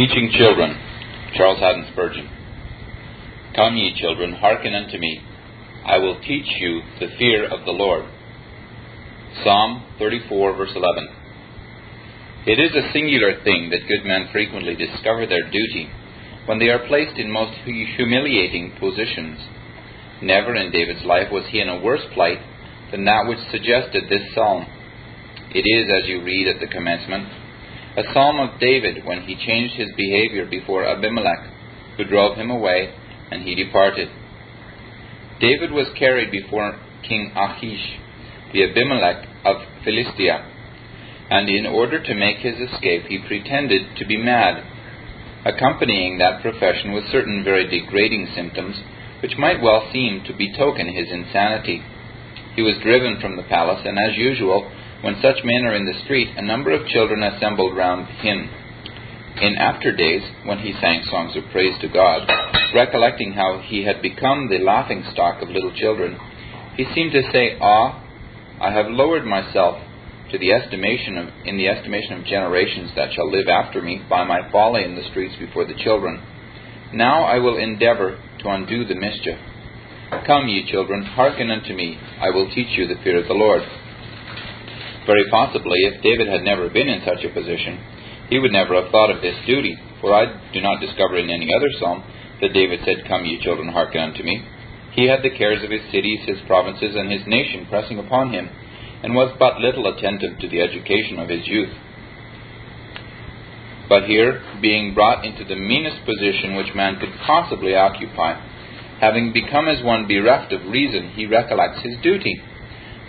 Teaching Children, Charles Haddon Spurgeon. Come, ye children, hearken unto me. I will teach you the fear of the Lord. Psalm 34, verse 11. It is a singular thing that good men frequently discover their duty when they are placed in most humiliating positions. Never in David's life was he in a worse plight than that which suggested this psalm. It is, as you read at the commencement, a psalm of David when he changed his behavior before Abimelech, who drove him away, and he departed. David was carried before King Achish, the Abimelech of Philistia, and in order to make his escape, he pretended to be mad, accompanying that profession with certain very degrading symptoms, which might well seem to betoken his insanity. He was driven from the palace, and as usual, when such men are in the street, a number of children assembled round him. In after days, when he sang songs of praise to God, recollecting how he had become the laughing stock of little children, he seemed to say, Ah, I have lowered myself to the estimation of, in the estimation of generations that shall live after me by my folly in the streets before the children. Now I will endeavor to undo the mischief. Come, ye children, hearken unto me. I will teach you the fear of the Lord. Very possibly, if David had never been in such a position, he would never have thought of this duty, for I do not discover in any other psalm that David said, Come, ye children, hearken unto me. He had the cares of his cities, his provinces, and his nation pressing upon him, and was but little attentive to the education of his youth. But here, being brought into the meanest position which man could possibly occupy, having become as one bereft of reason, he recollects his duty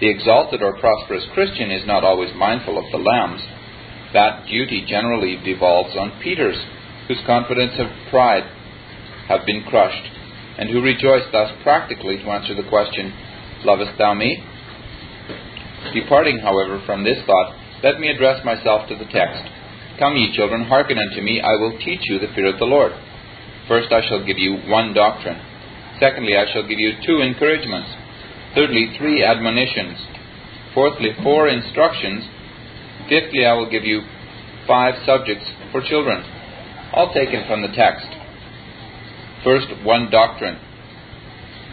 the exalted or prosperous Christian is not always mindful of the lambs. That duty generally devolves on Peter's, whose confidence and pride have been crushed, and who rejoice thus practically to answer the question, Lovest thou me? Departing, however, from this thought, let me address myself to the text. Come, ye children, hearken unto me, I will teach you the fear of the Lord. First, I shall give you one doctrine. Secondly, I shall give you two encouragements. Thirdly, three admonitions. Fourthly, four instructions. Fifthly, I will give you five subjects for children, all taken from the text. First, one doctrine.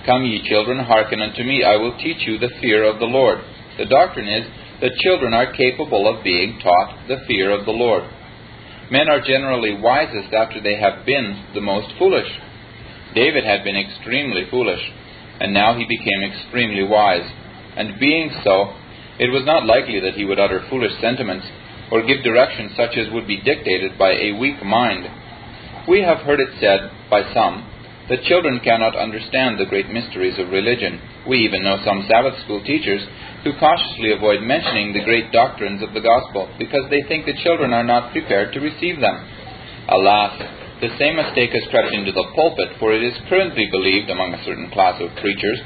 Come, ye children, hearken unto me, I will teach you the fear of the Lord. The doctrine is that children are capable of being taught the fear of the Lord. Men are generally wisest after they have been the most foolish. David had been extremely foolish and now he became extremely wise. And being so, it was not likely that he would utter foolish sentiments or give directions such as would be dictated by a weak mind. We have heard it said by some that children cannot understand the great mysteries of religion. We even know some Sabbath school teachers who cautiously avoid mentioning the great doctrines of the gospel because they think the children are not prepared to receive them. Alas, the same mistake has crept into the pulpit, for it is currently believed among a certain class of preachers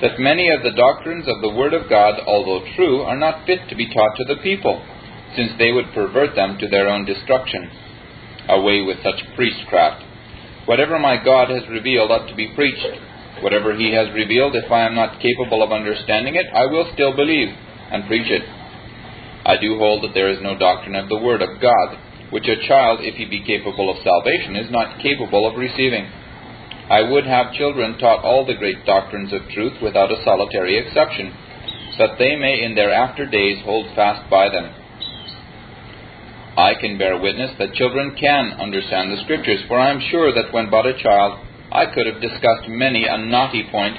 that many of the doctrines of the Word of God, although true, are not fit to be taught to the people, since they would pervert them to their own destruction. Away with such priestcraft. Whatever my God has revealed ought to be preached. Whatever He has revealed, if I am not capable of understanding it, I will still believe and preach it. I do hold that there is no doctrine of the Word of God which a child, if he be capable of salvation, is not capable of receiving. I would have children taught all the great doctrines of truth without a solitary exception, that they may in their after days hold fast by them. I can bear witness that children can understand the Scriptures, for I am sure that when but a child, I could have discussed many a knotty point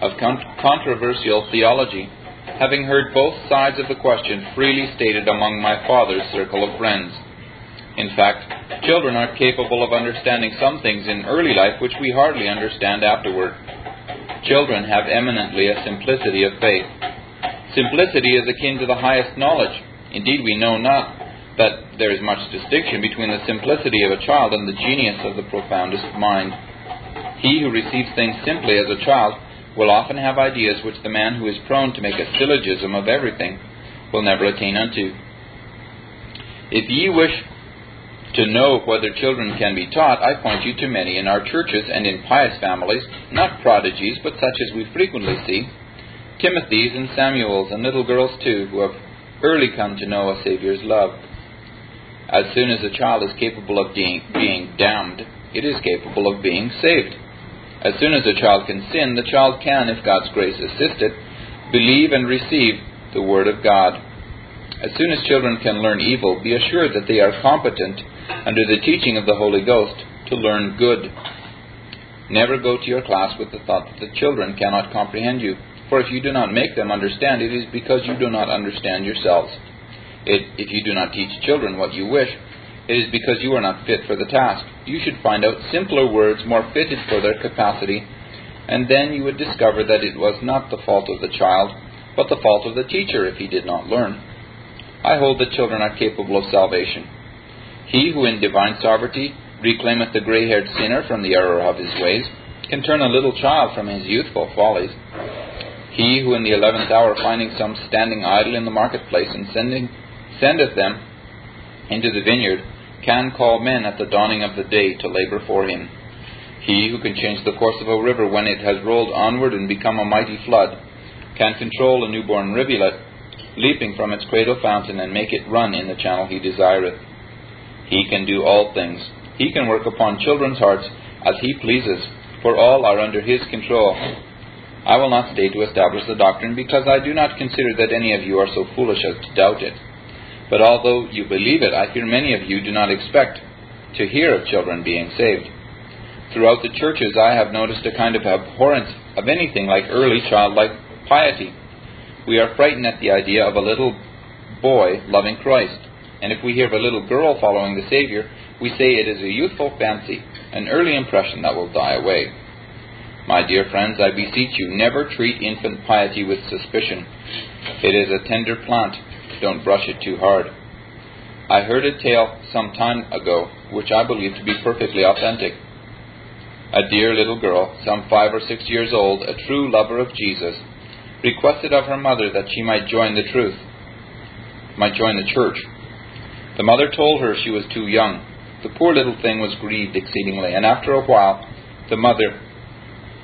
of controversial theology, having heard both sides of the question freely stated among my father's circle of friends. In fact, children are capable of understanding some things in early life which we hardly understand afterward. Children have eminently a simplicity of faith. Simplicity is akin to the highest knowledge. Indeed, we know not that there is much distinction between the simplicity of a child and the genius of the profoundest mind. He who receives things simply as a child will often have ideas which the man who is prone to make a syllogism of everything will never attain unto. If ye wish to know whether children can be taught, I point you to many in our churches and in pious families, not prodigies, but such as we frequently see, Timothys and Samuels, and little girls too, who have early come to know a Saviour's love. As soon as a child is capable of being, being damned, it is capable of being saved. As soon as a child can sin, the child can, if God's grace assist it, believe and receive the Word of God. As soon as children can learn evil, be assured that they are competent, under the teaching of the Holy Ghost, to learn good. Never go to your class with the thought that the children cannot comprehend you, for if you do not make them understand, it is because you do not understand yourselves. It, if you do not teach children what you wish, it is because you are not fit for the task. You should find out simpler words more fitted for their capacity, and then you would discover that it was not the fault of the child, but the fault of the teacher if he did not learn. I hold that children are capable of salvation. He who in divine sovereignty reclaimeth the grey haired sinner from the error of his ways can turn a little child from his youthful follies. He who in the eleventh hour finding some standing idle in the marketplace and sending sendeth them into the vineyard can call men at the dawning of the day to labor for him. He who can change the course of a river when it has rolled onward and become a mighty flood, can control a newborn rivulet, leaping from its cradle fountain and make it run in the channel he desireth. He can do all things. He can work upon children's hearts as he pleases, for all are under his control. I will not stay to establish the doctrine, because I do not consider that any of you are so foolish as to doubt it. But although you believe it, I fear many of you do not expect to hear of children being saved. Throughout the churches, I have noticed a kind of abhorrence of anything like early childlike piety. We are frightened at the idea of a little boy loving Christ, and if we hear of a little girl following the Savior, we say it is a youthful fancy, an early impression that will die away. My dear friends, I beseech you, never treat infant piety with suspicion. It is a tender plant, don't brush it too hard. I heard a tale some time ago which I believe to be perfectly authentic. A dear little girl, some five or six years old, a true lover of Jesus, requested of her mother that she might join the truth, might join the church. The mother told her she was too young. The poor little thing was grieved exceedingly, and after a while, the mother,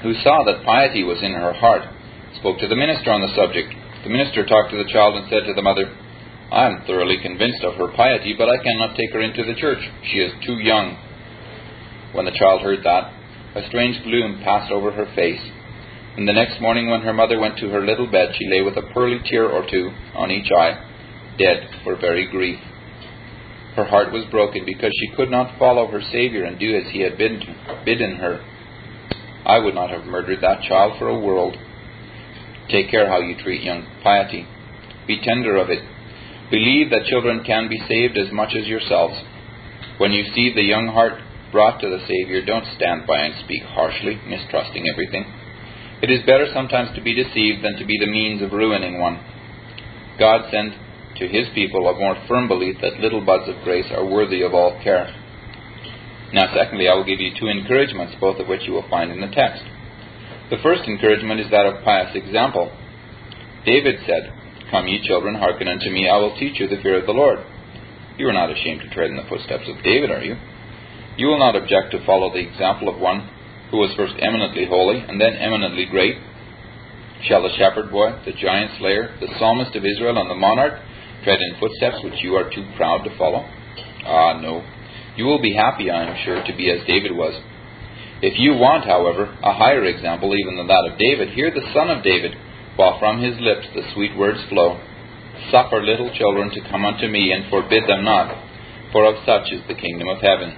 who saw that piety was in her heart, spoke to the minister on the subject. The minister talked to the child and said to the mother, I am thoroughly convinced of her piety, but I cannot take her into the church. She is too young. When the child heard that, a strange gloom passed over her face. And the next morning, when her mother went to her little bed, she lay with a pearly tear or two on each eye, dead for very grief. Her heart was broken because she could not follow her Saviour and do as he had bidden her. I would not have murdered that child for a world. Take care how you treat young piety. Be tender of it, Believe that children can be saved as much as yourselves. When you see the young heart brought to the Savior, don't stand by and speak harshly, mistrusting everything. It is better sometimes to be deceived than to be the means of ruining one. God sent to his people a more firm belief that little buds of grace are worthy of all care. Now, secondly, I will give you two encouragements, both of which you will find in the text. The first encouragement is that of pious example. David said, Come, ye children, hearken unto me, I will teach you the fear of the Lord. You are not ashamed to tread in the footsteps of David, are you? You will not object to follow the example of one who was first eminently holy and then eminently great. Shall the shepherd boy, the giant slayer, the psalmist of Israel, and the monarch tread in footsteps which you are too proud to follow? Ah, no. You will be happy, I am sure, to be as David was. If you want, however, a higher example even than that of David, hear the son of David while from his lips the sweet words flow Suffer little children to come unto me, and forbid them not, for of such is the kingdom of heaven.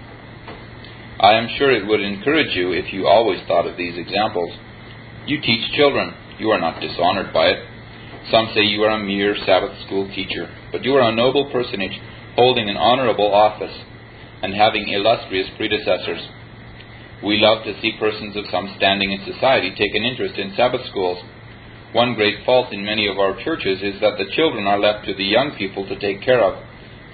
I am sure it would encourage you if you always thought of these examples. You teach children, you are not dishonored by it. Some say you are a mere Sabbath school teacher, but you are a noble personage holding an honorable office and having illustrious predecessors. We love to see persons of some standing in society take an interest in Sabbath schools one great fault in many of our churches is that the children are left to the young people to take care of,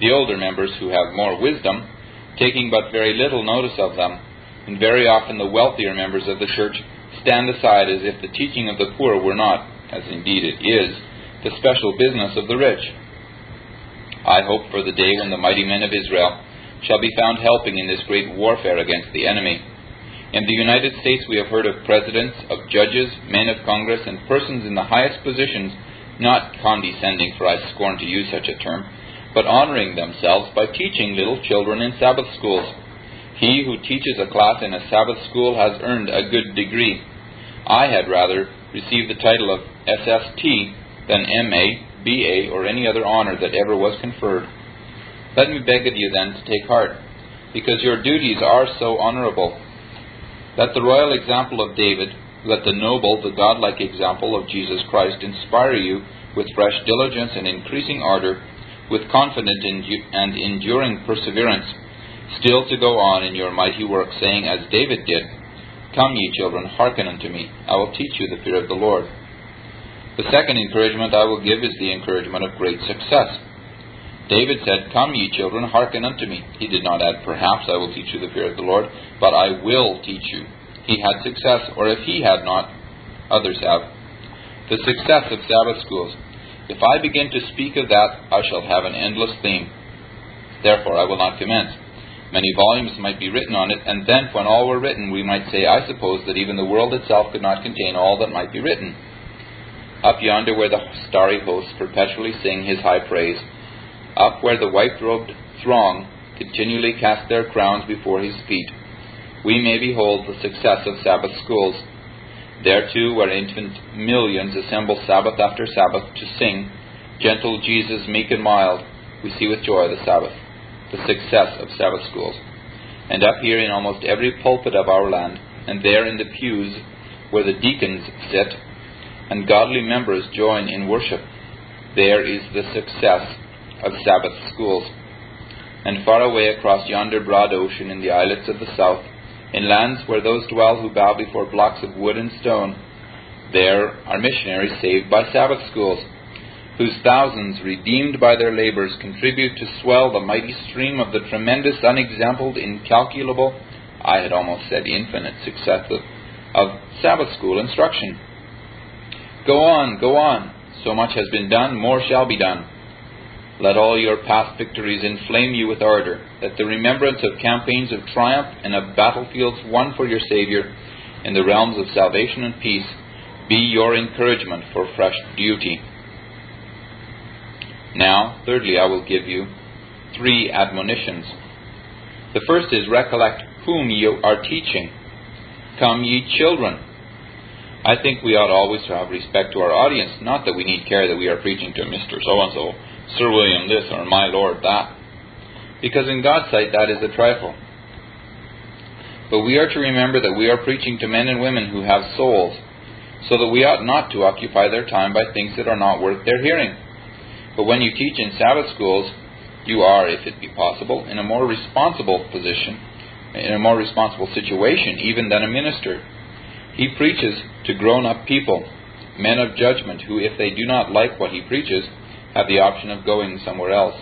the older members who have more wisdom, taking but very little notice of them, and very often the wealthier members of the church stand aside as if the teaching of the poor were not, as indeed it is, the special business of the rich. I hope for the day when the mighty men of Israel shall be found helping in this great warfare against the enemy in the United States, we have heard of presidents, of judges, men of Congress, and persons in the highest positions not condescending, for I scorn to use such a term, but honoring themselves by teaching little children in Sabbath schools. He who teaches a class in a Sabbath school has earned a good degree. I had rather receive the title of SST than MA, BA, or any other honor that ever was conferred. Let me beg of you then to take heart, because your duties are so honorable. Let the royal example of David, let the noble, the godlike example of Jesus Christ inspire you with fresh diligence and increasing ardor, with confident and enduring perseverance, still to go on in your mighty work, saying as David did, Come, ye children, hearken unto me, I will teach you the fear of the Lord. The second encouragement I will give is the encouragement of great success. David said, Come, ye children, hearken unto me. He did not add, Perhaps I will teach you the fear of the Lord, but I will teach you. He had success, or if he had not, others have. The success of Sabbath schools. If I begin to speak of that, I shall have an endless theme. Therefore, I will not commence. Many volumes might be written on it, and then, when all were written, we might say, I suppose, that even the world itself could not contain all that might be written. Up yonder, where the starry hosts perpetually sing his high praise, up where the white robed throng continually cast their crowns before his feet, we may behold the success of Sabbath schools. There too, where infant millions assemble Sabbath after Sabbath to sing, Gentle Jesus, meek and mild, we see with joy the Sabbath, the success of Sabbath schools. And up here in almost every pulpit of our land, and there in the pews where the deacons sit, and godly members join in worship, there is the success of Sabbath schools. And far away across yonder broad ocean in the islets of the south, in lands where those dwell who bow before blocks of wood and stone, there are missionaries saved by Sabbath schools, whose thousands, redeemed by their labors, contribute to swell the mighty stream of the tremendous, unexampled, incalculable, I had almost said infinite success of, of Sabbath school instruction. Go on, go on. So much has been done, more shall be done. Let all your past victories inflame you with ardor, that the remembrance of campaigns of triumph and of battlefields won for your Saviour in the realms of salvation and peace be your encouragement for fresh duty. Now, thirdly, I will give you three admonitions. The first is recollect whom you are teaching. Come, ye children. I think we ought always to have respect to our audience, not that we need care that we are preaching to Mr. So and so Sir William this or my Lord that. Because in God's sight that is a trifle. But we are to remember that we are preaching to men and women who have souls, so that we ought not to occupy their time by things that are not worth their hearing. But when you teach in Sabbath schools, you are, if it be possible, in a more responsible position, in a more responsible situation even than a minister. He preaches to grown up people, men of judgment, who, if they do not like what he preaches, have the option of going somewhere else.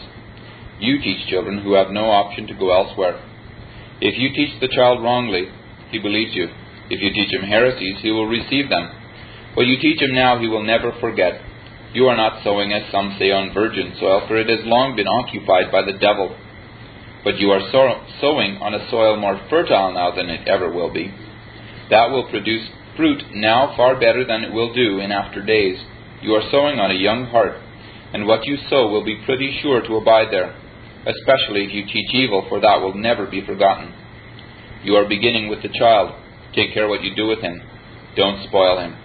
You teach children who have no option to go elsewhere. If you teach the child wrongly, he believes you. If you teach him heresies, he will receive them. What you teach him now, he will never forget. You are not sowing, as some say, on virgin soil, for it has long been occupied by the devil. But you are sowing on a soil more fertile now than it ever will be. That will produce fruit now far better than it will do in after days. You are sowing on a young heart, and what you sow will be pretty sure to abide there, especially if you teach evil, for that will never be forgotten. You are beginning with the child. Take care what you do with him. Don't spoil him.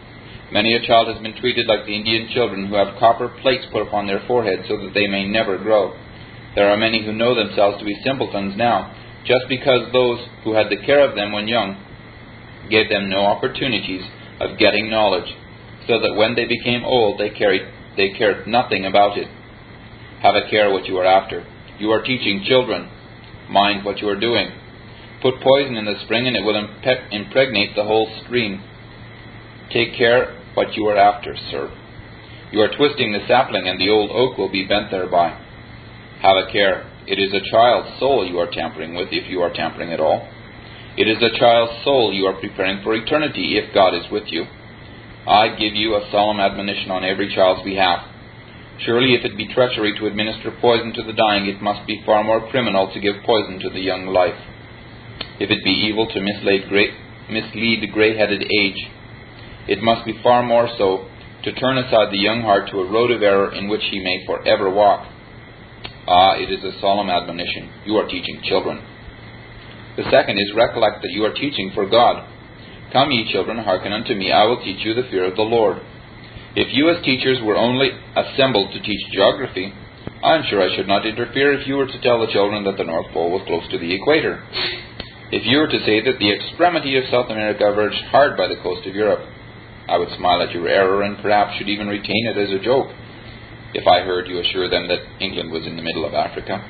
Many a child has been treated like the Indian children who have copper plates put upon their foreheads so that they may never grow. There are many who know themselves to be simpletons now, just because those who had the care of them when young gave them no opportunities of getting knowledge, so that when they became old they carried they cared nothing about it. Have a care what you are after. You are teaching children. Mind what you are doing. Put poison in the spring and it will impe- impregnate the whole stream. Take care what you are after, sir. You are twisting the sapling and the old oak will be bent thereby. Have a care. It is a child's soul you are tampering with, if you are tampering at all. It is a child's soul you are preparing for eternity, if God is with you. I give you a solemn admonition on every child's behalf. Surely, if it be treachery to administer poison to the dying, it must be far more criminal to give poison to the young life. If it be evil to mislead the grey-headed age, it must be far more so to turn aside the young heart to a road of error in which he may forever walk. Ah, it is a solemn admonition. You are teaching children. The second is recollect that you are teaching for God. Come, ye children, hearken unto me, I will teach you the fear of the Lord. If you as teachers were only assembled to teach geography, I am sure I should not interfere if you were to tell the children that the North Pole was close to the equator. If you were to say that the extremity of South America verged hard by the coast of Europe, I would smile at your error and perhaps should even retain it as a joke if I heard you assure them that England was in the middle of Africa.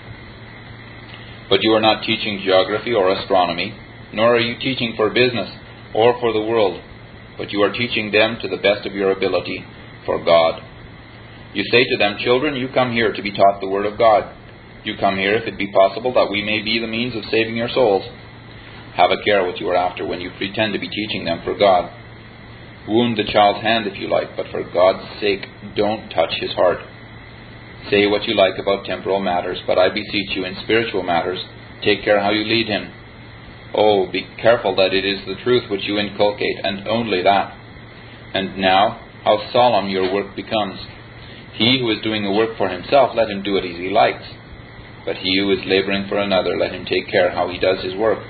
But you are not teaching geography or astronomy, nor are you teaching for business or for the world, but you are teaching them to the best of your ability for God. You say to them, Children, you come here to be taught the Word of God. You come here, if it be possible, that we may be the means of saving your souls. Have a care what you are after when you pretend to be teaching them for God. Wound the child's hand if you like, but for God's sake, don't touch his heart. Say what you like about temporal matters, but I beseech you in spiritual matters, take care how you lead him. Oh, be careful that it is the truth which you inculcate, and only that. And now, how solemn your work becomes. He who is doing a work for himself, let him do it as he likes. But he who is laboring for another, let him take care how he does his work.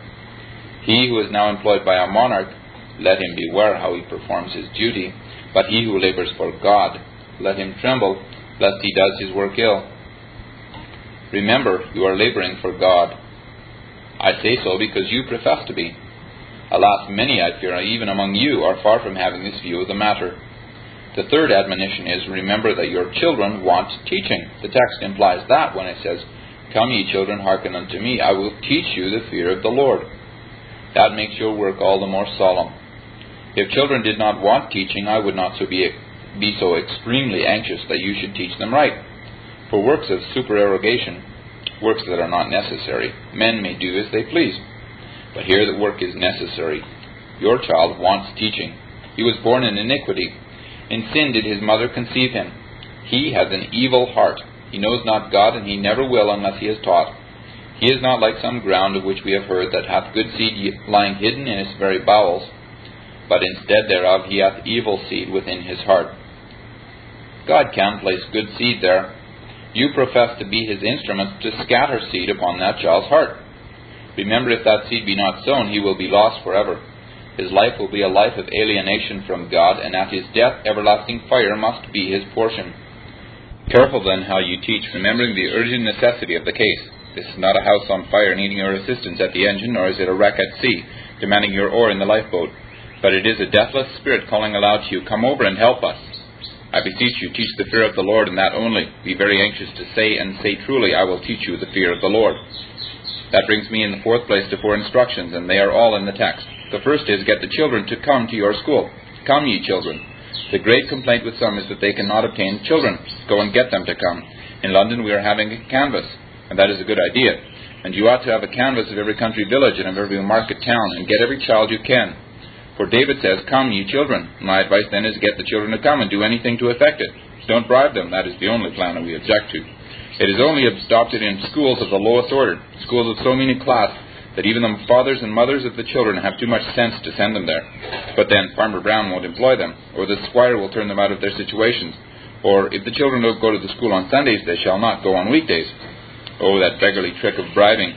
He who is now employed by a monarch, let him beware how he performs his duty. But he who labors for God, let him tremble, lest he does his work ill. Remember, you are laboring for God. I say so because you profess to be. Alas, many, I fear, even among you, are far from having this view of the matter. The third admonition is remember that your children want teaching. The text implies that when it says, Come, ye children, hearken unto me, I will teach you the fear of the Lord. That makes your work all the more solemn. If children did not want teaching, I would not so be, be so extremely anxious that you should teach them right. For works of supererogation, works that are not necessary, men may do as they please. But here the work is necessary. Your child wants teaching. He was born in iniquity in sin did his mother conceive him. He has an evil heart. He knows not God, and he never will unless he is taught. He is not like some ground of which we have heard that hath good seed lying hidden in its very bowels, but instead thereof he hath evil seed within his heart. God can place good seed there. You profess to be his instruments to scatter seed upon that child's heart. Remember, if that seed be not sown, he will be lost forever. His life will be a life of alienation from God, and at his death everlasting fire must be his portion. Careful then how you teach, remembering the urgent necessity of the case. This is not a house on fire needing your assistance at the engine, nor is it a wreck at sea, demanding your oar in the lifeboat. But it is a deathless spirit calling aloud to you, Come over and help us. I beseech you, teach the fear of the Lord, and that only. Be very anxious to say, and say truly, I will teach you the fear of the Lord. That brings me in the fourth place to four instructions, and they are all in the text. The first is get the children to come to your school. Come, ye children. The great complaint with some is that they cannot obtain children. Go and get them to come. In London we are having a canvass, and that is a good idea. And you ought to have a canvass of every country village and of every market town, and get every child you can. For David says, Come, ye children. My advice then is get the children to come and do anything to effect it. Don't bribe them. That is the only plan that we object to. It is only adopted in schools of the lowest order, schools of so many class that even the fathers and mothers of the children have too much sense to send them there. But then Farmer Brown won't employ them, or the squire will turn them out of their situations. Or if the children don't go to the school on Sundays, they shall not go on weekdays. Oh, that beggarly trick of bribing.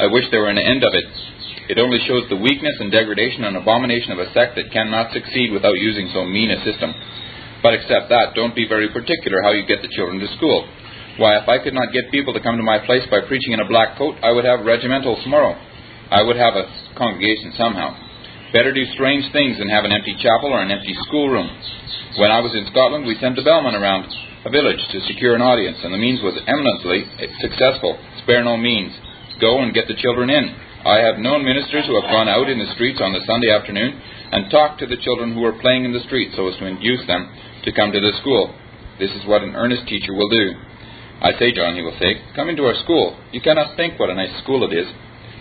I wish there were an end of it. It only shows the weakness and degradation and abomination of a sect that cannot succeed without using so mean a system. But except that, don't be very particular how you get the children to school. Why, if I could not get people to come to my place by preaching in a black coat, I would have regimentals tomorrow. I would have a congregation somehow. Better do strange things than have an empty chapel or an empty schoolroom. When I was in Scotland, we sent a bellman around a village to secure an audience, and the means was eminently successful. Spare no means. Go and get the children in. I have known ministers who have gone out in the streets on the Sunday afternoon and talked to the children who were playing in the street so as to induce them to come to the school. This is what an earnest teacher will do. I say, John, he will say, come into our school. You cannot think what a nice school it is.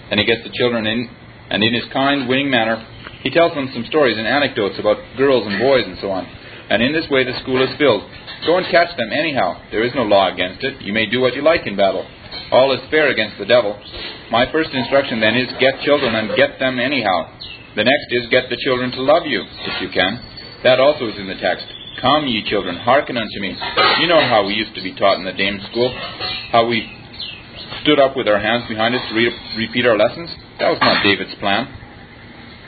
And he gets the children in, and in his kind, winning manner, he tells them some stories and anecdotes about girls and boys and so on. And in this way the school is filled. Go and catch them anyhow. There is no law against it. You may do what you like in battle. All is fair against the devil. My first instruction then is get children and get them anyhow. The next is get the children to love you, if you can. That also is in the text. Come, ye children, hearken unto me. You know how we used to be taught in the dame school, how we stood up with our hands behind us to read, repeat our lessons. That was not David's plan.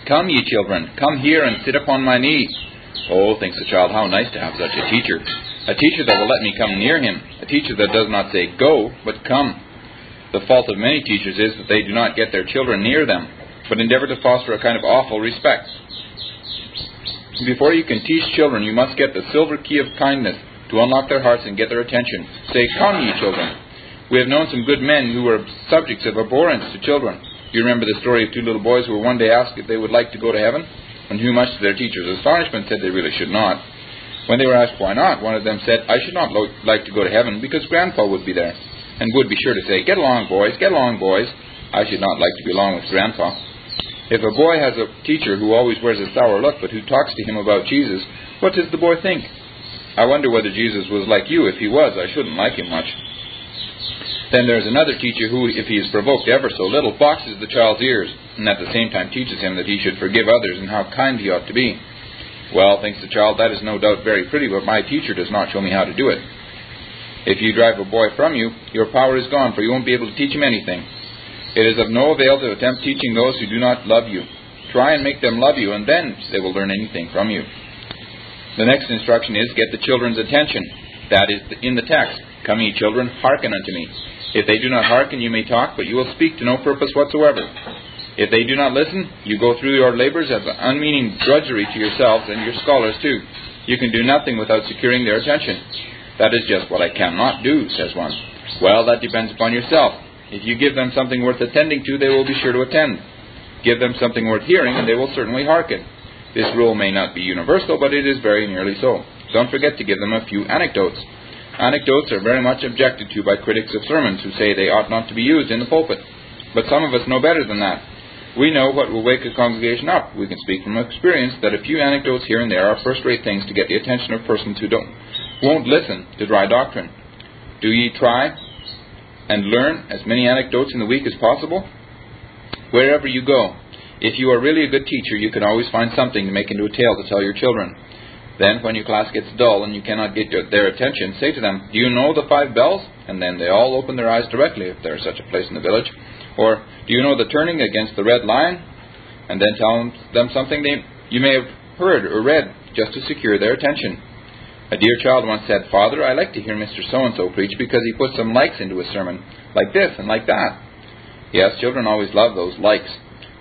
Come, ye children, come here and sit upon my knee. Oh, thinks the child, how nice to have such a teacher. A teacher that will let me come near him. A teacher that does not say, go, but come. The fault of many teachers is that they do not get their children near them, but endeavor to foster a kind of awful respect. Before you can teach children, you must get the silver key of kindness to unlock their hearts and get their attention. Say, Come, ye children. We have known some good men who were subjects of abhorrence to children. You remember the story of two little boys who were one day asked if they would like to go to heaven, and who, much to their teacher's astonishment, said they really should not. When they were asked why not, one of them said, I should not lo- like to go to heaven because Grandpa would be there, and would be sure to say, Get along, boys, get along, boys. I should not like to be along with Grandpa. If a boy has a teacher who always wears a sour look but who talks to him about Jesus, what does the boy think? I wonder whether Jesus was like you. If he was, I shouldn't like him much. Then there's another teacher who, if he is provoked ever so little, boxes the child's ears, and at the same time teaches him that he should forgive others and how kind he ought to be. Well, thinks the child, that is no doubt very pretty, but my teacher does not show me how to do it. If you drive a boy from you, your power is gone, for you won't be able to teach him anything. It is of no avail to attempt teaching those who do not love you. Try and make them love you, and then they will learn anything from you. The next instruction is get the children's attention. That is in the text. Come, ye children, hearken unto me. If they do not hearken, you may talk, but you will speak to no purpose whatsoever. If they do not listen, you go through your labors as unmeaning drudgery to yourselves and your scholars too. You can do nothing without securing their attention. That is just what I cannot do, says one. Well, that depends upon yourself. If you give them something worth attending to, they will be sure to attend. Give them something worth hearing, and they will certainly hearken. This rule may not be universal, but it is very nearly so. Don't forget to give them a few anecdotes. Anecdotes are very much objected to by critics of sermons who say they ought not to be used in the pulpit. But some of us know better than that. We know what will wake a congregation up. We can speak from experience that a few anecdotes here and there are first rate things to get the attention of persons who don't won't listen to dry doctrine. Do ye try and learn as many anecdotes in the week as possible? Wherever you go, if you are really a good teacher, you can always find something to make into a tale to tell your children. Then, when your class gets dull and you cannot get their attention, say to them, Do you know the five bells? And then they all open their eyes directly, if there is such a place in the village. Or, Do you know the turning against the red lion? And then tell them something they, you may have heard or read, just to secure their attention. A dear child once said, Father, I like to hear Mr. So and so preach because he puts some likes into his sermon, like this and like that. Yes, children always love those likes.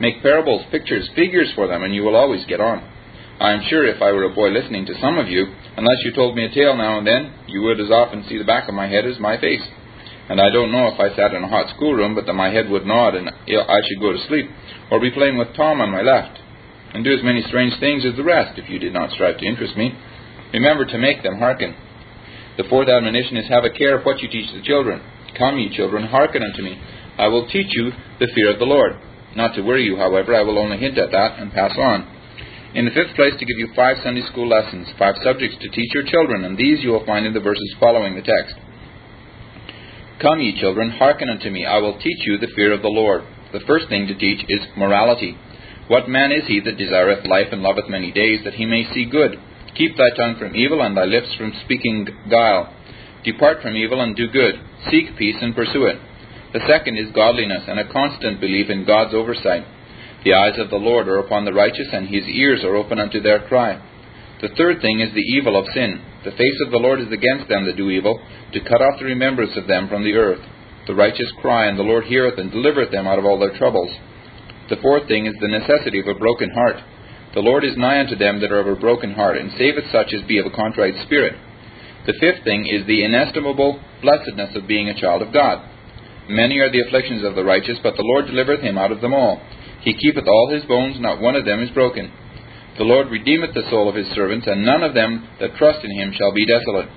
Make parables, pictures, figures for them, and you will always get on. I am sure if I were a boy listening to some of you, unless you told me a tale now and then, you would as often see the back of my head as my face. And I don't know if I sat in a hot schoolroom, but that my head would nod and I should go to sleep, or be playing with Tom on my left, and do as many strange things as the rest, if you did not strive to interest me. Remember to make them hearken. The fourth admonition is have a care of what you teach the children. Come, ye children, hearken unto me. I will teach you the fear of the Lord. Not to worry you, however, I will only hint at that and pass on. In the fifth place, to give you five Sunday school lessons, five subjects to teach your children, and these you will find in the verses following the text. Come, ye children, hearken unto me. I will teach you the fear of the Lord. The first thing to teach is morality. What man is he that desireth life and loveth many days, that he may see good? Keep thy tongue from evil, and thy lips from speaking guile. Depart from evil and do good. Seek peace and pursue it. The second is godliness, and a constant belief in God's oversight. The eyes of the Lord are upon the righteous, and his ears are open unto their cry. The third thing is the evil of sin. The face of the Lord is against them that do evil, to cut off the remembrance of them from the earth. The righteous cry, and the Lord heareth and delivereth them out of all their troubles. The fourth thing is the necessity of a broken heart. The Lord is nigh unto them that are of a broken heart, and saveth such as be of a contrite spirit. The fifth thing is the inestimable blessedness of being a child of God. Many are the afflictions of the righteous, but the Lord delivereth him out of them all. He keepeth all his bones, not one of them is broken. The Lord redeemeth the soul of his servants, and none of them that trust in him shall be desolate.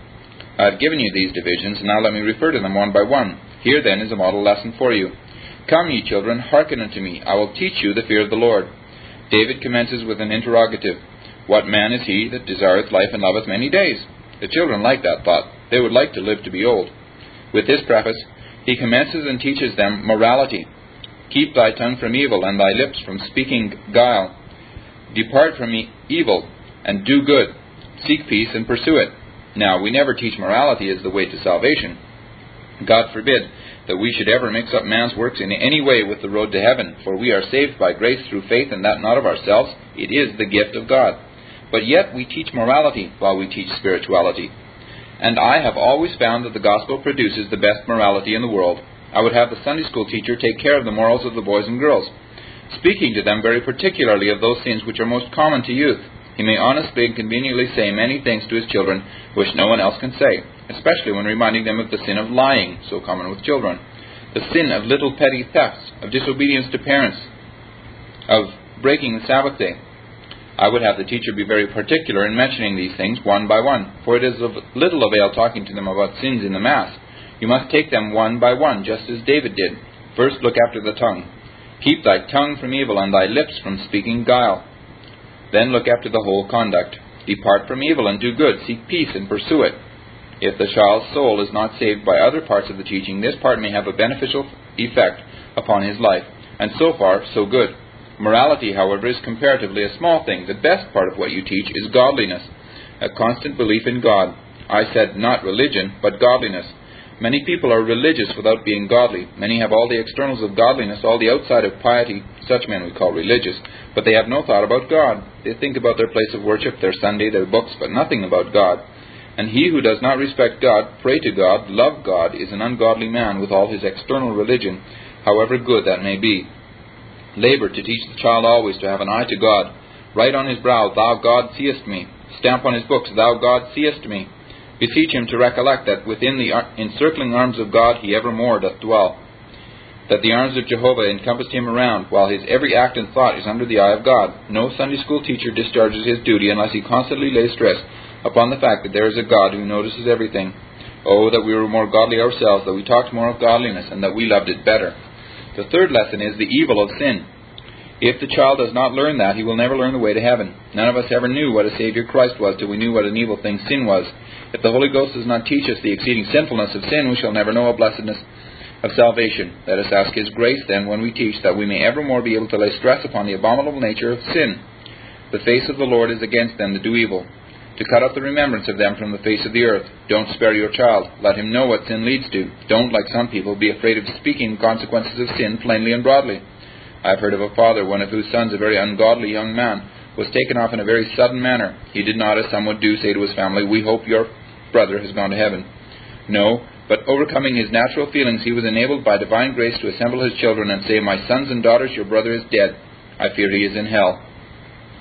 I have given you these divisions, now let me refer to them one by one. Here then is a model lesson for you. Come, ye children, hearken unto me. I will teach you the fear of the Lord. David commences with an interrogative What man is he that desireth life and loveth many days? The children like that thought. They would like to live to be old. With this preface, he commences and teaches them morality. Keep thy tongue from evil, and thy lips from speaking guile. Depart from evil, and do good. seek peace and pursue it. Now, we never teach morality as the way to salvation. God forbid that we should ever mix up man's works in any way with the road to heaven, for we are saved by grace through faith, and that not of ourselves. It is the gift of God. But yet we teach morality while we teach spirituality. And I have always found that the gospel produces the best morality in the world. I would have the Sunday school teacher take care of the morals of the boys and girls, speaking to them very particularly of those sins which are most common to youth. He may honestly and conveniently say many things to his children which no one else can say, especially when reminding them of the sin of lying, so common with children, the sin of little petty thefts, of disobedience to parents, of breaking the Sabbath day. I would have the teacher be very particular in mentioning these things one by one, for it is of little avail talking to them about sins in the Mass. You must take them one by one, just as David did. First, look after the tongue. Keep thy tongue from evil, and thy lips from speaking guile. Then look after the whole conduct. Depart from evil and do good. Seek peace and pursue it. If the child's soul is not saved by other parts of the teaching, this part may have a beneficial effect upon his life. And so far, so good. Morality, however, is comparatively a small thing. The best part of what you teach is godliness, a constant belief in God. I said not religion, but godliness. Many people are religious without being godly. Many have all the externals of godliness, all the outside of piety. Such men we call religious. But they have no thought about God. They think about their place of worship, their Sunday, their books, but nothing about God. And he who does not respect God, pray to God, love God, is an ungodly man with all his external religion, however good that may be. Labor to teach the child always to have an eye to God. Write on his brow, Thou God seest me. Stamp on his books, Thou God seest me. Beseech him to recollect that within the encircling arms of God he evermore doth dwell, that the arms of Jehovah encompassed him around, while his every act and thought is under the eye of God. No Sunday school teacher discharges his duty unless he constantly lays stress upon the fact that there is a God who notices everything. Oh, that we were more godly ourselves, that we talked more of godliness, and that we loved it better. The third lesson is the evil of sin. If the child does not learn that, he will never learn the way to heaven. None of us ever knew what a Savior Christ was till we knew what an evil thing sin was. If the Holy Ghost does not teach us the exceeding sinfulness of sin, we shall never know a blessedness of salvation. Let us ask His grace, then, when we teach, that we may evermore be able to lay stress upon the abominable nature of sin. The face of the Lord is against them that do evil, to cut out the remembrance of them from the face of the earth. Don't spare your child. Let him know what sin leads to. Don't, like some people, be afraid of speaking the consequences of sin plainly and broadly. I have heard of a father, one of whose sons, a very ungodly young man, was taken off in a very sudden manner. He did not, as some would do, say to his family, We hope your brother has gone to heaven. No, but overcoming his natural feelings, he was enabled by divine grace to assemble his children and say, My sons and daughters, your brother is dead. I fear he is in hell.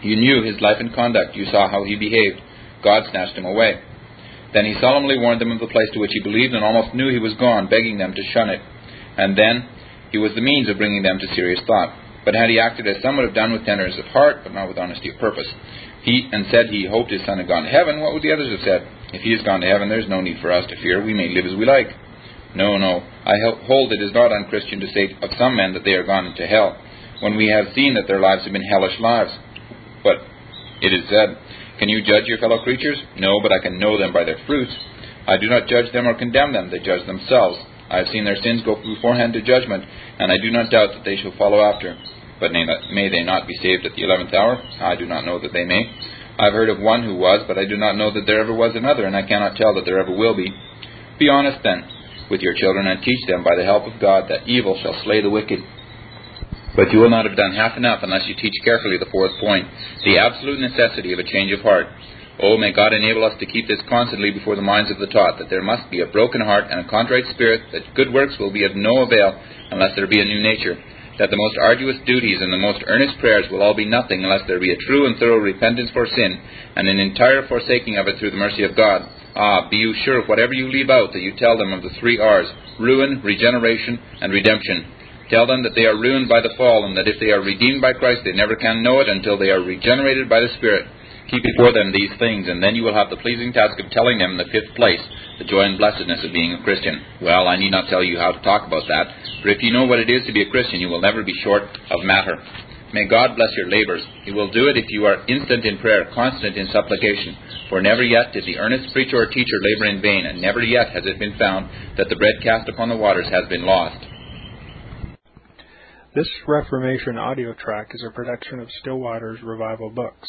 You knew his life and conduct. You saw how he behaved. God snatched him away. Then he solemnly warned them of the place to which he believed and almost knew he was gone, begging them to shun it. And then he was the means of bringing them to serious thought. But had he acted as some would have done with tenderness of heart, but not with honesty of purpose, he and said he hoped his son had gone to heaven, what would the others have said? If he has gone to heaven, there is no need for us to fear. We may live as we like. No, no. I hold it is not unchristian to say of some men that they are gone into hell, when we have seen that their lives have been hellish lives. But it is said, Can you judge your fellow creatures? No, but I can know them by their fruits. I do not judge them or condemn them, they judge themselves. I have seen their sins go beforehand to judgment, and I do not doubt that they shall follow after. But may they not be saved at the eleventh hour? I do not know that they may. I have heard of one who was, but I do not know that there ever was another, and I cannot tell that there ever will be. Be honest, then, with your children, and teach them by the help of God that evil shall slay the wicked. But you will not have done half enough unless you teach carefully the fourth point, the absolute necessity of a change of heart. Oh, may God enable us to keep this constantly before the minds of the taught, that there must be a broken heart and a contrite spirit, that good works will be of no avail unless there be a new nature, that the most arduous duties and the most earnest prayers will all be nothing unless there be a true and thorough repentance for sin, and an entire forsaking of it through the mercy of God. Ah, be you sure, of whatever you leave out, that you tell them of the three R's ruin, regeneration, and redemption. Tell them that they are ruined by the fall, and that if they are redeemed by Christ, they never can know it until they are regenerated by the Spirit. Keep before them these things, and then you will have the pleasing task of telling them the fifth place, the joy and blessedness of being a Christian. Well, I need not tell you how to talk about that, for if you know what it is to be a Christian, you will never be short of matter. May God bless your labors. He will do it if you are instant in prayer, constant in supplication. For never yet did the earnest preacher or teacher labor in vain, and never yet has it been found that the bread cast upon the waters has been lost. This Reformation audio track is a production of Still Waters Revival Books.